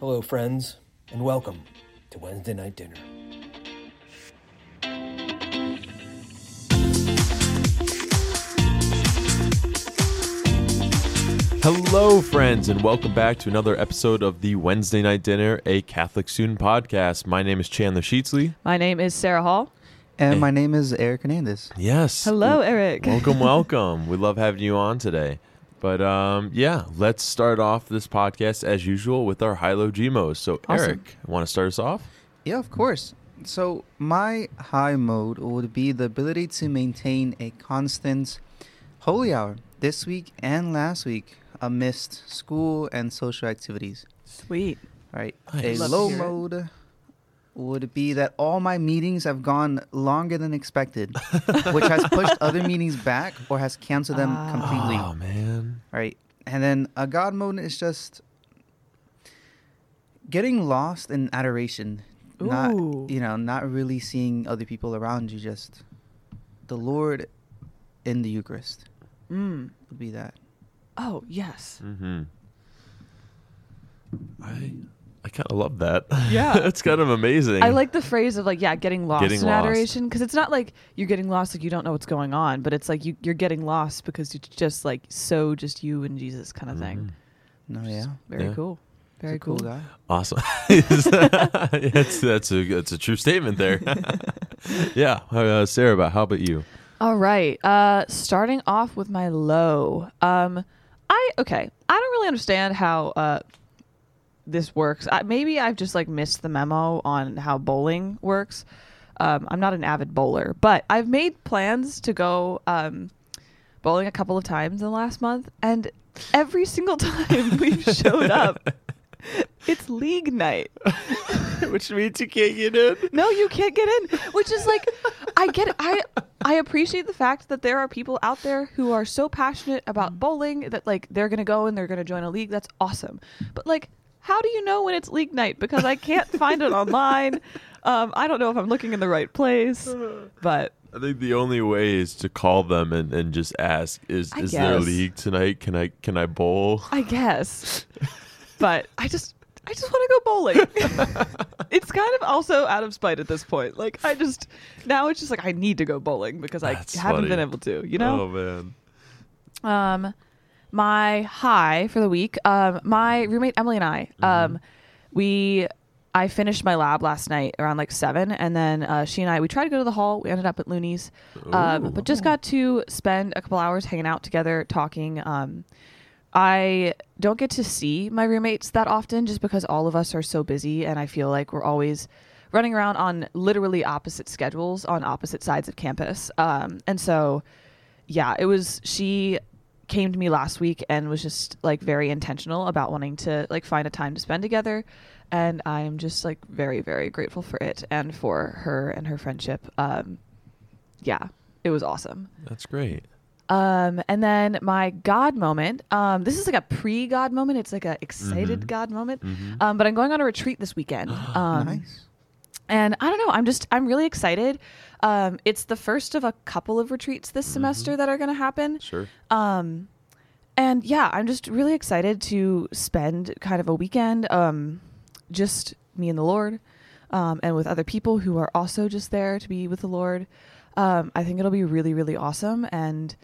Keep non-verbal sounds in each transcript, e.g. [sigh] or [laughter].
Hello, friends, and welcome to Wednesday Night Dinner. Hello, friends, and welcome back to another episode of the Wednesday Night Dinner, a Catholic student podcast. My name is Chandler Sheetsley. My name is Sarah Hall. And Hey. my name is Eric Hernandez. Yes. Hello, Eric. Welcome, welcome. [laughs] we love having you on today. But um, yeah, let's start off this podcast as usual with our high-low GMOs. So, Awesome. Eric, want to start us off? Yeah, of course. So my high mode would be the ability to maintain a constant holy hour this week and last week amidst school and social activities. Sweet. All right. Nice. A low hear it. mode would be that all my meetings have gone longer than expected, [laughs] which has pushed other meetings back or has canceled them Ah. completely. Oh man. All right. And then a God mode is just getting lost in adoration. Not you know, not really seeing other people around you, just the Lord in the Eucharist Mm. would be that. Oh, yes. Mm-hmm. I I kind of love that. Yeah. [laughs] it's kind of amazing. I like the phrase of like, yeah, getting lost Getting in lost. adoration because it's not like you're getting lost like you don't know what's going on, but it's like you, you're getting lost because it's just like so just you and Jesus kind of thing. Mhm. No, Which yeah. Very Yeah. cool. He's Very cool cool. guy. Awesome. [laughs] [laughs] that's that's a that's a true statement there. yeah, uh, Sarah. How about you? All right. Uh starting off with my low. Um I okay. I don't really understand how uh this works. I, maybe I've just like missed the memo on how bowling works. Um I'm not an avid bowler, but I've made plans to go um bowling a couple of times in the last month and every single [laughs] time we've showed up it's league night. [laughs] Which means you can't get in. No, you can't get in. Which is like, I get it. I I appreciate the fact that there are people out there who are so passionate about bowling that like they're gonna go and they're gonna join a league. That's awesome. But like, how do you know when it's league night? Because I can't find it online. [laughs] Um, I don't know if I'm looking in the right place. [sighs] But I think the only way is to call them and, and just ask: Is I is there a guess. league tonight? Can I can I bowl? I guess. [laughs] but I just I just want to go bowling. [laughs] it's kind of also out of spite at this point. Like I just now it's just like I need to go bowling because I That's haven't funny. been able to. You know. Oh man. Um, my high for the week. Um, my roommate Emily and I. Um, we. I finished my lab last night around like seven, and then uh, she and I we tried to go to the hall. We ended up at Looney's, um, but just got to spend a couple hours hanging out together, talking. Um, I don't get to see my roommates that often, just because all of us are so busy, and I feel like we're always running around on literally opposite schedules on opposite sides of campus. Um, and so yeah, it was she came to me last week and was just like very intentional about wanting to like find a time to spend together and I'm just like very very grateful for it and for her and her friendship. Um yeah, it was awesome. That's great. Um and then my god moment. Um this is like a pre-god moment. It's like a excited Mhm. god moment. Mhm. Um but I'm going on a retreat this weekend. [gasps] Um nice. and I don't know. I'm just I'm really excited. Um, it's the first of a couple of retreats this semester that are going to happen. Sure. Um, and yeah, I'm just really excited to spend kind of a weekend, um, just me and the Lord, um, and with other people who are also just there to be with the Lord. Um, I think it'll be really really awesome. And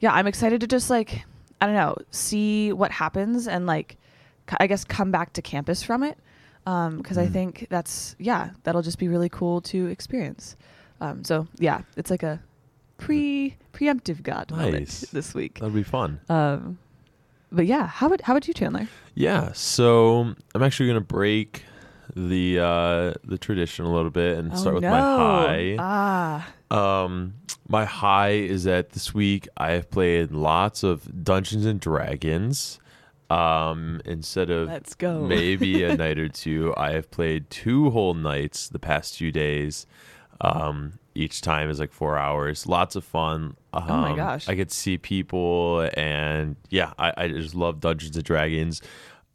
yeah, I'm excited to just like I don't know, see what happens and like I guess come back to campus from it because I Mm. think that's yeah that'll just be really cool to experience. Um, so yeah, it's like a pre preemptive God moment [laughs] this week. That'd be fun. Um, but yeah, how would how would you, Chandler? Yeah. So I'm actually gonna break the uh the tradition a little bit and start with my high. Ah, Um, my high is that this week I have played lots of Dungeons and Dragons. Um, instead of let's go. maybe a [laughs] night or two, I have played two whole nights the past few days. Um, each time is like four hours. Lots of fun. Um, Oh my gosh. I get to see people, and yeah, I, I just love Dungeons and Dragons.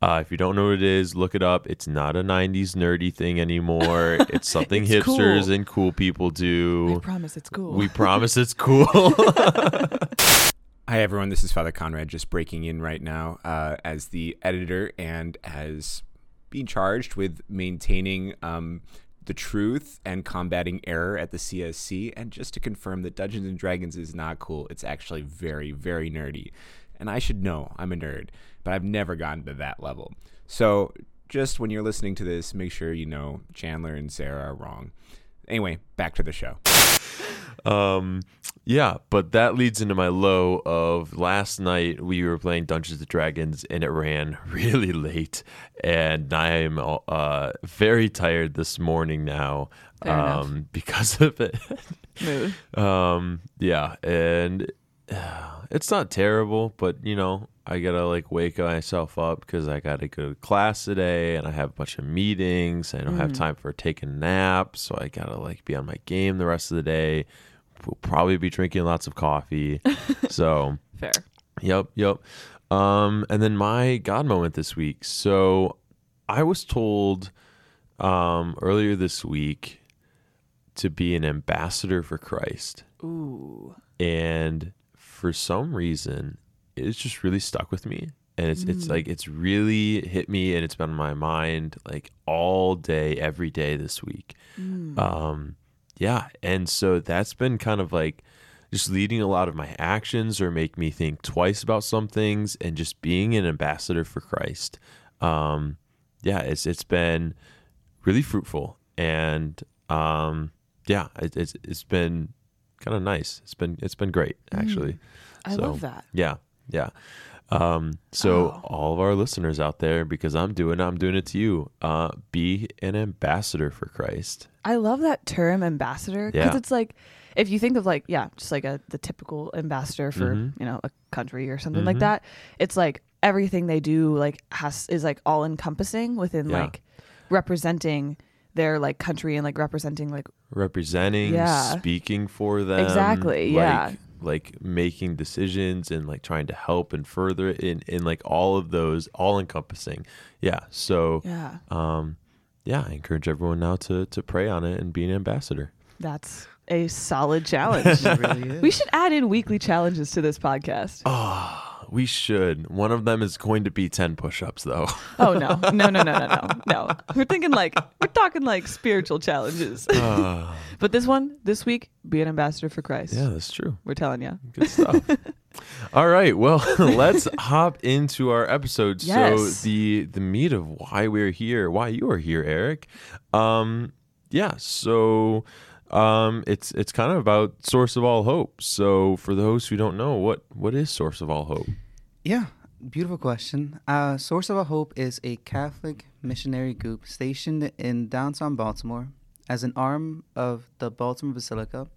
Uh, if you don't know what it is, look it up. It's not a '90s nerdy thing anymore. [laughs] It's something It's hipsters cool. and cool people I do. promise it's cool. We [laughs] promise it's cool. Hi, everyone. This is Father Conrad just breaking in right now uh, as the editor and as being charged with maintaining um, the truth and combating error at the CSC. And just to confirm that Dungeons and Dragons is not cool, it's actually very, very nerdy. And I should know I'm a nerd, but I've never gotten to that level. So just when you're listening to this, make sure you know Chandler and Sarah are wrong. Anyway, back to the show. Um, yeah, but that leads into my low of last night. We were playing Dungeons and Dragons, and it ran [laughs] really late, and I am uh, very tired this morning now um, because of it. [laughs] Mood. um, yeah, and uh, [sighs] it's not terrible, but you know, I gotta like wake myself up because I gotta go to class today, and I have a bunch of meetings. I don't have time for taking a nap, so I gotta like be on my game the rest of the day. We'll probably be drinking lots of coffee. [laughs] so, Fair. yep, yep. Um, and then my God moment this week. So, I was told um, earlier this week to be an ambassador for Christ Ooh. and for some reason it's just really stuck with me and it's it's like it's really hit me and it's been on my mind like all day every day this week. Um yeah and so that's been kind of like just leading a lot of my actions or make me think twice about some things and just being an ambassador for Christ. Um yeah it's it's been really fruitful and um yeah it, it's it's been kind of nice. It's been it's been great actually. I So, love that. yeah yeah um so Oh. all of our listeners out there because i'm doing it i'm doing it to you uh be an ambassador for christ I love that term ambassador because Yeah. it's like if you think of like yeah, just like a the typical ambassador for Mhm. you know a country or something like Mhm. that. It's like everything they do like has is like all encompassing within Yeah. like representing their like country and like representing like representing Yeah. speaking for them Exactly, like, yeah. Like making decisions and like trying to help and further it in in like all of those all encompassing yeah so yeah, um yeah i encourage everyone now to to pray on it and be an ambassador that's a solid challenge. [laughs] Really is. we should add in weekly challenges to this podcast. oh we should one of them is going to be 10 push-ups though Oh no, [laughs] no, no, no, no, no, no. We're thinking like we're talking like spiritual challenges. [sighs] Ah, [laughs] But this one, this week, be an ambassador for Christ. yeah that's true We're telling you. Good stuff. [laughs] All right, well, let's hop into our episode. Yes. So the the meat of why we're here, why you are here, Eric. Um, yeah. So, um, it's it's kind of about source of all hope. So, for those who don't know, what what is source of all hope? Yeah, beautiful question. Uh, Source of All Hope is a Catholic missionary group stationed in downtown Baltimore as an arm of the Baltimore Basilica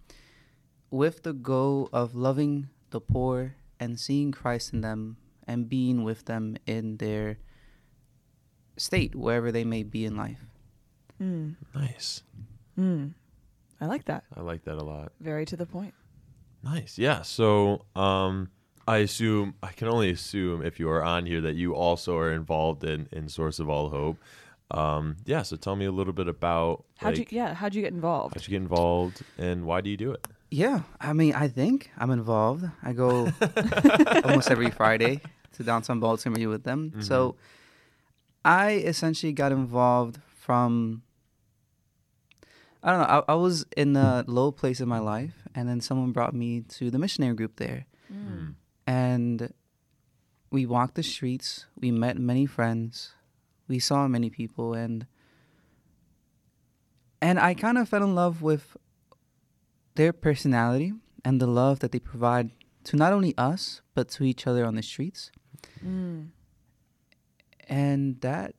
with the goal of loving the poor and seeing Christ in them and being with them in their state, wherever they may be in life. Mm. Nice. Mm. I like that. I like that a lot. Very to the point. Nice. Yeah. So, um, I assume I can only assume if you are on here that you also are involved in in source of all hope. Um, yeah. So tell me a little bit about How'd like, you? Yeah. How'd you get involved? how'd you get involved and why do you do it? Yeah, I mean, I think I'm involved. I go [laughs] almost every Friday to downtown Baltimore to meet with them. So I essentially got involved from I don't know. I, I was in a low place in my life, and then someone brought me to the missionary group there. And we walked the streets. We met many friends. We saw many people, and and I kind of fell in love with their personality and the love that they provide to not only us but to each other on the streets. Mm. And that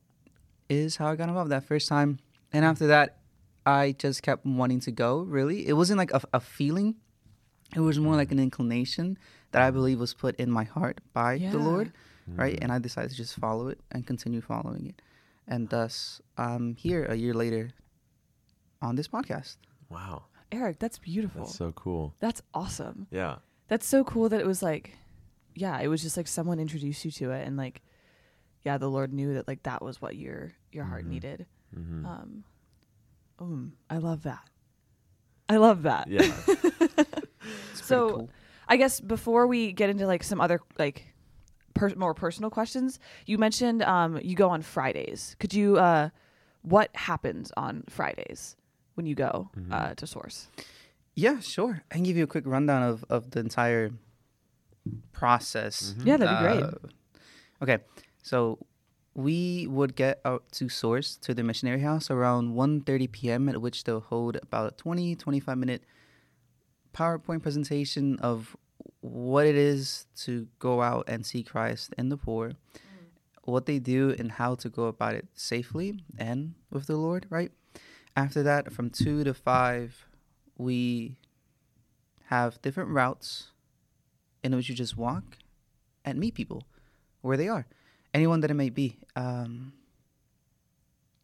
is how I got involved that first time. And after that, I just kept wanting to go. Really, it wasn't like a, a feeling; it was more like an inclination that I believe was put in my heart by Yeah. the Lord, right? And I decided to just follow it and continue following it, and thus I'm here a year later on this podcast. Wow. Eric, that's beautiful. That's so cool. that's awesome. Yeah. That's so cool that it was like, yeah, it was just like someone introduced you to it, and like, yeah, the Lord knew that like that was what your your heart Mhm. needed. hmm Um, um, I love that. I love that. yeah. [laughs] It's So- cool. I guess before we get into like some other like per- more personal questions. You mentioned um, you go on Fridays. Could you? Uh, what happens on Fridays when you go Mm-hmm. uh, to Source? Yeah, sure. I can give you a quick rundown of, of the entire process. Yeah, that'd be great. Uh, okay, so we would get out to Source to the missionary house around 1.30 p.m. at which they'll hold about a 20, 25 minute PowerPoint presentation of what it is to go out and see Christ in the poor, what they do and how to go about it safely and with the Lord, right? After that, from 2 to 5, we have different routes in which you just walk and meet people where they are. Anyone that it may be. Um,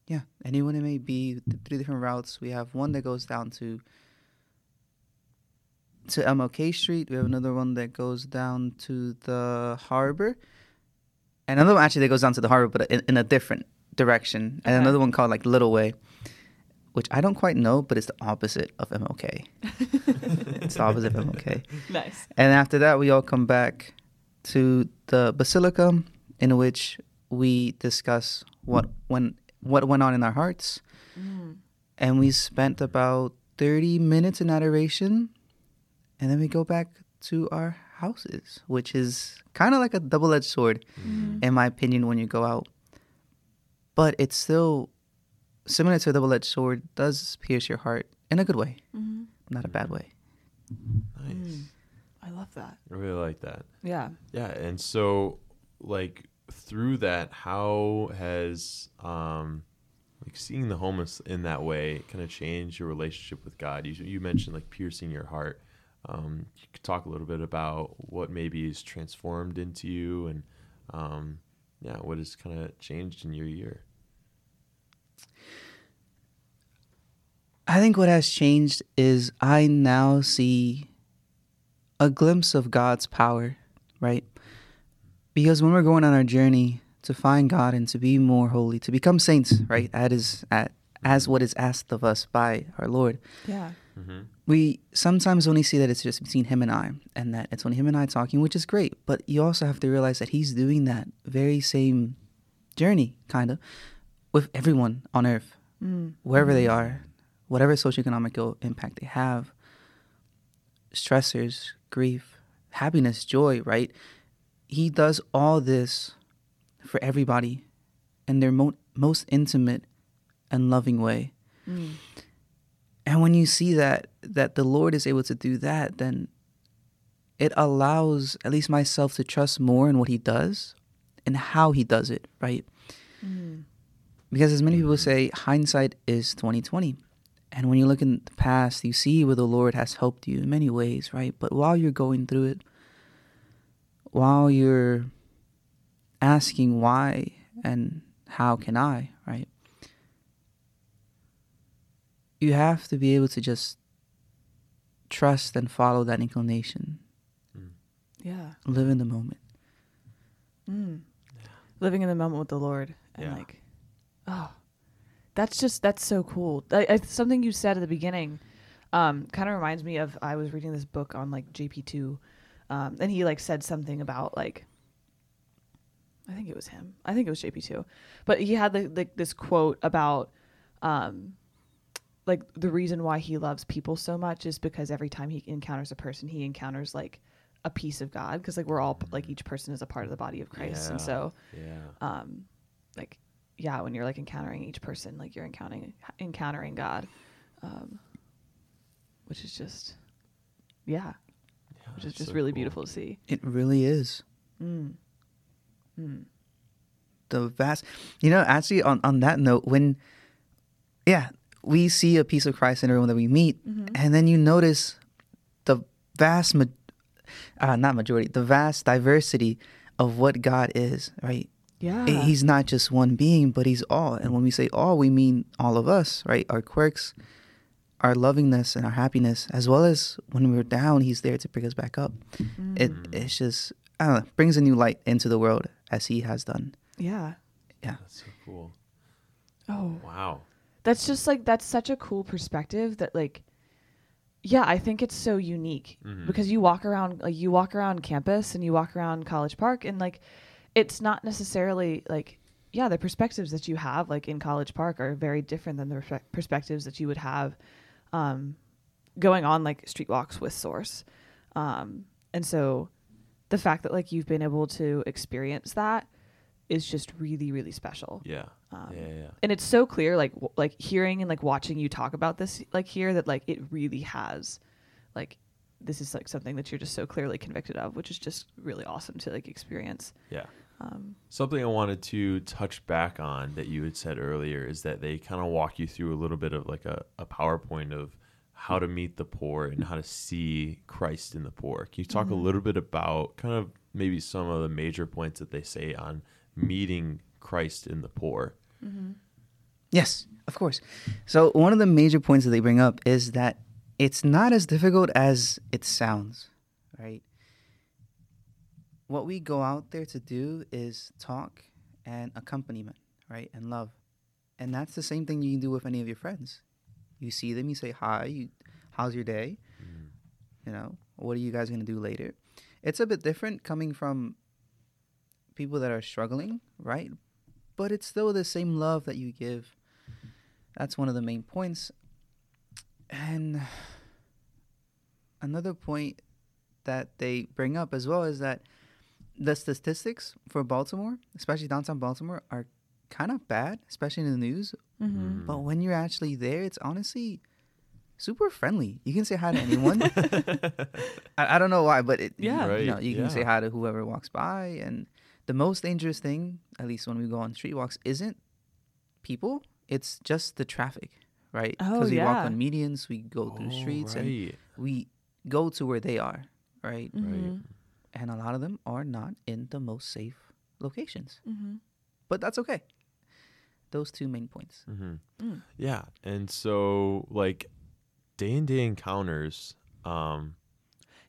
yeah, anyone it may be. Three different routes. We have one that goes down to to MLK Street. We have another one that goes down to the harbor. And another one actually that goes down to the harbor, but in, in a different direction. And another one called like Little Way, which I don't quite know, but it's the opposite of MLK. [laughs] it's the opposite of MLK. Nice. And after that, we all come back to the basilica, in which we discuss what when what went on in our hearts, mm. and we spent about thirty minutes in adoration, and then we go back to our houses, which is kind of like a double-edged sword, mm-hmm. in my opinion, when you go out. But it's still similar to a double-edged sword. Does pierce your heart in a good way, mm-hmm. not a bad way. Nice. Mm. I love that. I really like that. Yeah. Yeah, and so like through that, how has um like seeing the homeless in that way kind of changed your relationship with God? You you mentioned like piercing your heart. Um, you could talk a little bit about what maybe is transformed into you, and um, yeah, what has kind of changed in your year. I think what has changed is I now see a glimpse of God's power, right? Because when we're going on our journey to find God and to be more holy, to become saints, right? That is at, as what is asked of us by our Lord. Yeah. We sometimes only see that it's just between him and I, and that it's only him and I talking, which is great. But you also have to realize that he's doing that very same journey, kind of, with everyone on earth, mm. wherever they mm-hmm. are, whatever socioeconomic impact they have, stressors, grief, happiness, joy, right? He does all this for everybody in their mo- most intimate and loving way. Mm. And when you see that that the Lord is able to do that, then it allows at least myself to trust more in what he does and how he does it, right? Mm-hmm. Because as many people say, hindsight is 2020. And when you look in the past, you see where the Lord has helped you in many ways, right? But while you're going through it, while you're asking why and how can I, right? You have to be able to just trust and follow that inclination. Yeah. Live in the moment. Mm. Living in the moment with the Lord and Yeah. like, oh, that's just that's so cool. I, I, something you said at the beginning, um, kind of reminds me of I was reading this book on like JP two, um, and he like said something about like. I think it was him. I think it was JP two, but he had like, like this quote about, um, like the reason why he loves people so much is because every time he encounters a person, he encounters like a piece of God because like we're all like each person is a part of the body of Christ, and so Yeah. um like yeah when you're like encountering each person like you're encountering encountering god um which is just yeah which is just so really cool. beautiful to see It really is. mm. Mm. the vast you know actually on on that note when yeah we see a piece of christ in everyone that we meet mm-hmm. and then you notice the vast ma- uh, not majority the vast diversity of what god is right? Yeah. I- he's not just one being but he's all. And when we say all we mean all of us right? Our quirks our lovingness and our happiness as well as when we're down he's there to pick us back up. Mm. It mm. it's just i don't know brings a new light into the world as he has done. Yeah. Yeah. That's so cool. oh. Wow. That's just like that's such a cool perspective that like yeah, I think it's so unique Mhm. because you walk around like you walk around campus and you walk around College Park and like it's not necessarily like yeah, the perspectives that you have like in College Park are very different than the perspe- perspectives that you would have um, going on like street walks with Source. Um, and so the fact that like you've been able to experience that is just really really special. Yeah. Um, yeah, yeah. and it's so clear like w- like hearing and like watching you talk about this like here that like it really has like this is like something that you're just so clearly convicted of which is just really awesome to like experience Yeah. um Something I wanted to touch back on that you had said earlier is that they kind of walk you through a little bit of like a, a PowerPoint of how to meet the poor and how to see Christ in the poor. Can you talk a little bit about kind of maybe some of the major points that they say on meeting Christ in the poor? Mm-hmm. Yes, of course. So one of the major points that they bring up is that it's not as difficult as it sounds, right? What we go out there to do is talk and accompaniment, right? And love. And that's the same thing you can do with any of your friends. You see them, you say hi, you how's your day? Mm-hmm. You know, what are you guys going to do later? It's a bit different coming from people that are struggling, right? But it's still the same love that you give that's one of the main points. And another point that they bring up as well is that the statistics for Baltimore, especially downtown Baltimore, are kind of bad, especially in the news. mhm. But when you're actually there, it's honestly super friendly. You can say hi to anyone. [laughs] I, I don't know why, but it, Yeah. you, know, Right, you can say hi to whoever walks by. And the most dangerous thing, at least when we go on street walks, isn't people. It's just the traffic, right? Oh, we walk on medians, we go through Oh, streets, and we go to where they are, right? Mhm. And a lot of them are not in the most safe locations, Mhm. but that's okay. Those two main points. hmm Mm. Yeah, and so like day and day encounters, um,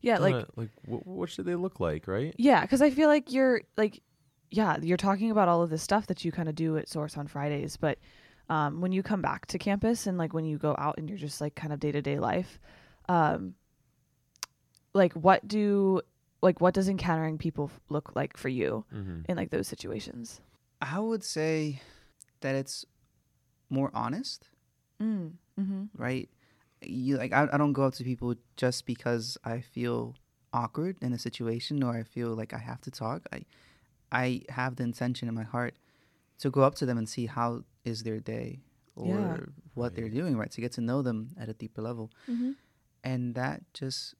yeah like kinda, like what, what should they look like, right? yeah because i feel like you're like yeah you're talking about all of this stuff that you kind of do at source on fridays but um, when you come back to campus and like when you go out and you're just like kind of day-to-day life um, like what do like what does encountering people f- look like for you Mm-hmm. in like those situations I would say that it's more honest, mm. mm-hmm. right? You like I, I don't go up to people just because I feel awkward in a situation or I feel like I have to talk. I I have the intention in my heart to go up to them and see how is their day or Yeah. what they're doing, right? To get to know them at a deeper level. Mm-hmm. And that just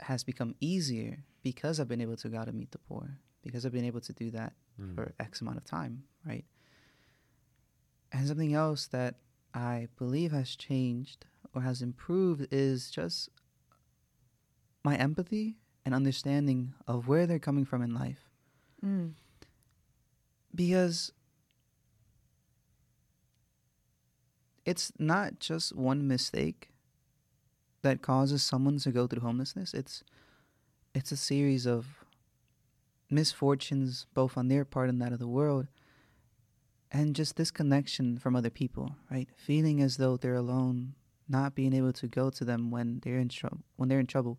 has become easier because I've been able to go out and meet the poor. Because I've been able to do that Mm. for X amount of time, right? And something else that I believe has changed or has improved is just my empathy and understanding of where they're coming from in life. Mm. Because it's not just one mistake that causes someone to go through homelessness. It's it's a series of misfortunes both on their part and that of the world and just disconnection from other people, right? Feeling as though they're alone, not being able to go to them when they're in trouble, when they're in trouble,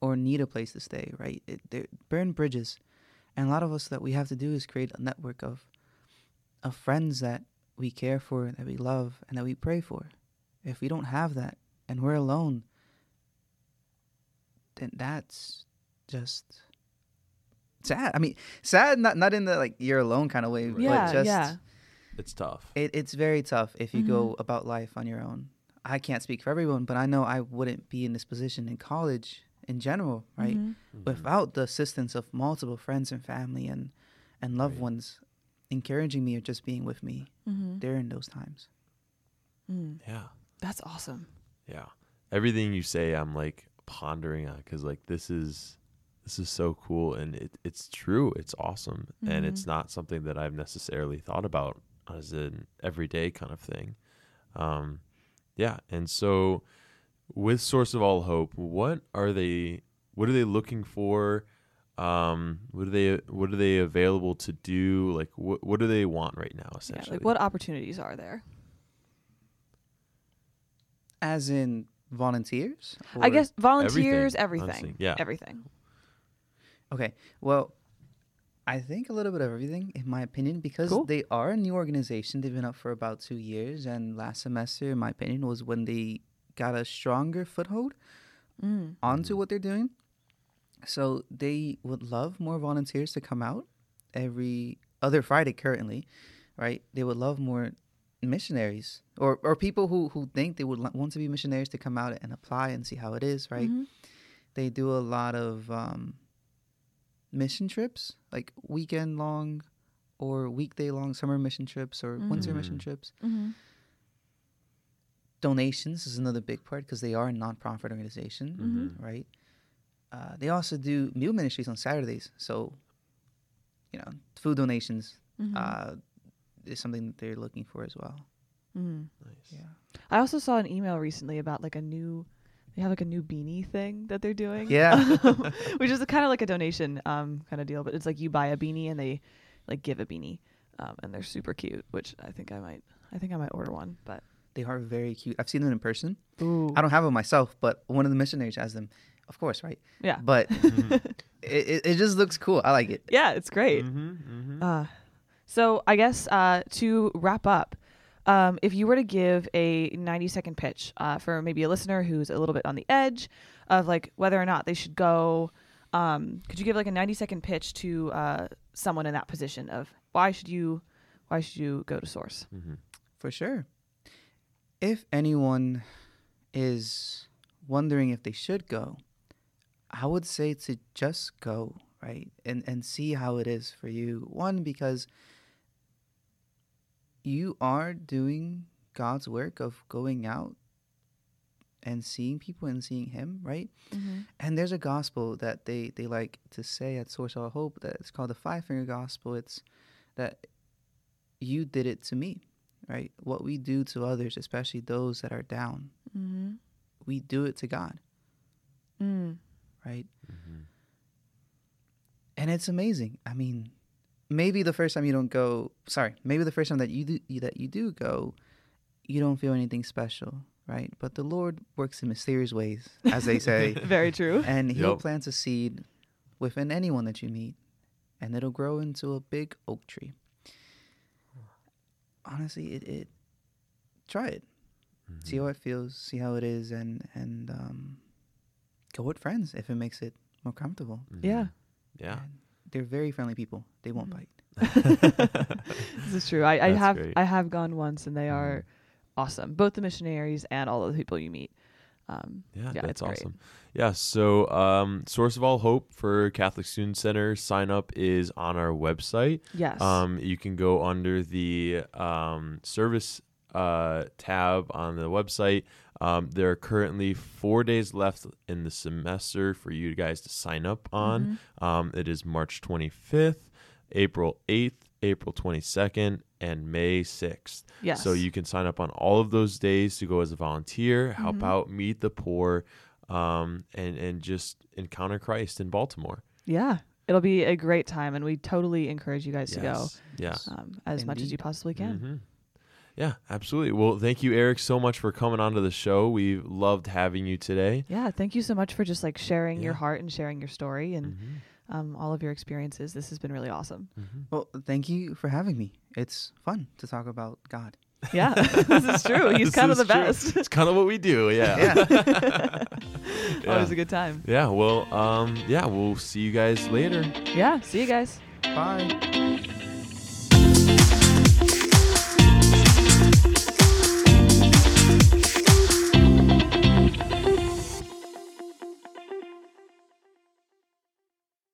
or need a place to stay, right? It, they're burn bridges, and a lot of us that we have to do is create a network of, of friends that we care for, that we love, and that we pray for. If we don't have that, and we're alone, then that's just sad. I mean, sad not not in the like you're alone kind of way, yeah but just yeah It's tough. it, it's very tough if you Mm-hmm. go about life on your own. I can't speak for everyone, but I know I wouldn't be in this position in college in general, right? Mhm. Without the assistance of multiple friends and family and and loved Right. ones encouraging me or just being with me Mhm. during those times. Mm. Yeah, that's awesome yeah. Everything you say, I'm like pondering on because like this is this is so cool and it, it's true. It's awesome and it's not something that I've necessarily thought about as an everyday kind of thing. Um, yeah, and so with Source of All Hope, what are they? What are they looking for? Um, what are they? What are they available to do? Like, what what do they want right now? yeah Essentially, like what opportunities are there As in volunteers? I guess volunteers, Everything, everything. yeah. Everything. Okay. Well, I think a little bit of everything, in my opinion, because Cool. they are a new organization. They've been up for about two years, and last semester, in my opinion, was when they got a stronger foothold Mm. onto what they're doing. So they would love more volunteers to come out every other Friday currently, right? They would love more missionaries or, or people who, who think they would want to be missionaries to come out and apply and see how it is, right? Mhm. They do a lot of um, mission trips, like weekend long or weekday long summer mission trips or winter mission Mhm. trips. Mhm. Donations is another big part because they are a nonprofit organization, Mhm. right? Uh, they also do meal ministries on Saturdays. So, you know, food donations Mhm. uh, is something that they're looking for as well. Mhm. Nice. Yeah. I also saw an email recently about like a new they have like a new beanie thing that they're doing. Yeah. [laughs] [laughs] Which is kind of like a donation um kind of deal, but it's like you buy a beanie and they like give a beanie. Um, and they're super cute, which I think I might I think I might order one, but They are very cute. I've seen them in person. Ooh. I don't have them myself, but one of the missionaries has them. Of course, right? Yeah. But [laughs] it, it, it just looks cool. I like it. yeah, it's great. Mm-hmm, mm-hmm. Uh, so I guess uh, to wrap up, um, if you were to give a 90 second pitch uh, for maybe a listener who's a little bit on the edge of like whether or not they should go, um, could you give like a 90 second pitch to uh, someone in that position of why should you, why should you go to Source? Mhm. For sure. If anyone is wondering if they should go, I would say to just go, right? And and see how it is for you. One because you are doing God's work of going out and seeing people and seeing him, right? And there's a gospel that they, they like to say at Source of Hope that it's called the five finger gospel. It's that you did it to me, right? What we do to others, especially those that are down, Mm-hmm. we do it to God, Mm. right? Mhm. And it's amazing. I mean, maybe the first time you don't go, sorry, maybe the first time that you do that you do go, you don't feel anything special, right? But the Lord works in mysterious ways, as they say. [laughs] Very true. and he'll Yep. plant a seed within anyone that you meet and it'll grow into a big oak tree honestly it, it try it see how it feels see how it is and and um go with friends if it makes it more comfortable Yeah. Yeah. And they're very friendly people they won't Mhm. bite [laughs] [laughs] This is true. I, I have great. I have gone once and they Mhm. are awesome. Both the missionaries and all of the people you meet. Um, Yeah, Yeah, that's it's great. awesome. Yeah, so um, Source of All Hope for Catholic Student Center sign up is on our website. yes. Um, you can go under the um, service uh, tab on the website. Um, there are currently four days left in the semester for you guys to sign up on. Mhm. Um, it is March 25th, April 8th, April 22nd, and May 6th. yes. So you can sign up on all of those days to go as a volunteer, help Mhm. out, meet the poor, um, and and just encounter Christ in Baltimore. Yeah. It'll be a great time and we totally encourage you guys Yes. To go um, as much as you possibly can. Mhm. Yeah, absolutely. Well, thank you, Eric, so much for coming onto the show. We loved having you today. Yeah, thank you so much for just like sharing your heart and sharing your story and Mhm. um, all of your experiences. This has been really awesome. Mhm. well thank you for having me it's fun to talk about god Yeah, [laughs] this is true. [laughs] He's This kind of the true. best. It's kind of what we do. Yeah. [laughs] Always Yeah. a good time. yeah. Well, um, yeah, we'll see you guys later. Yeah, see you guys. bye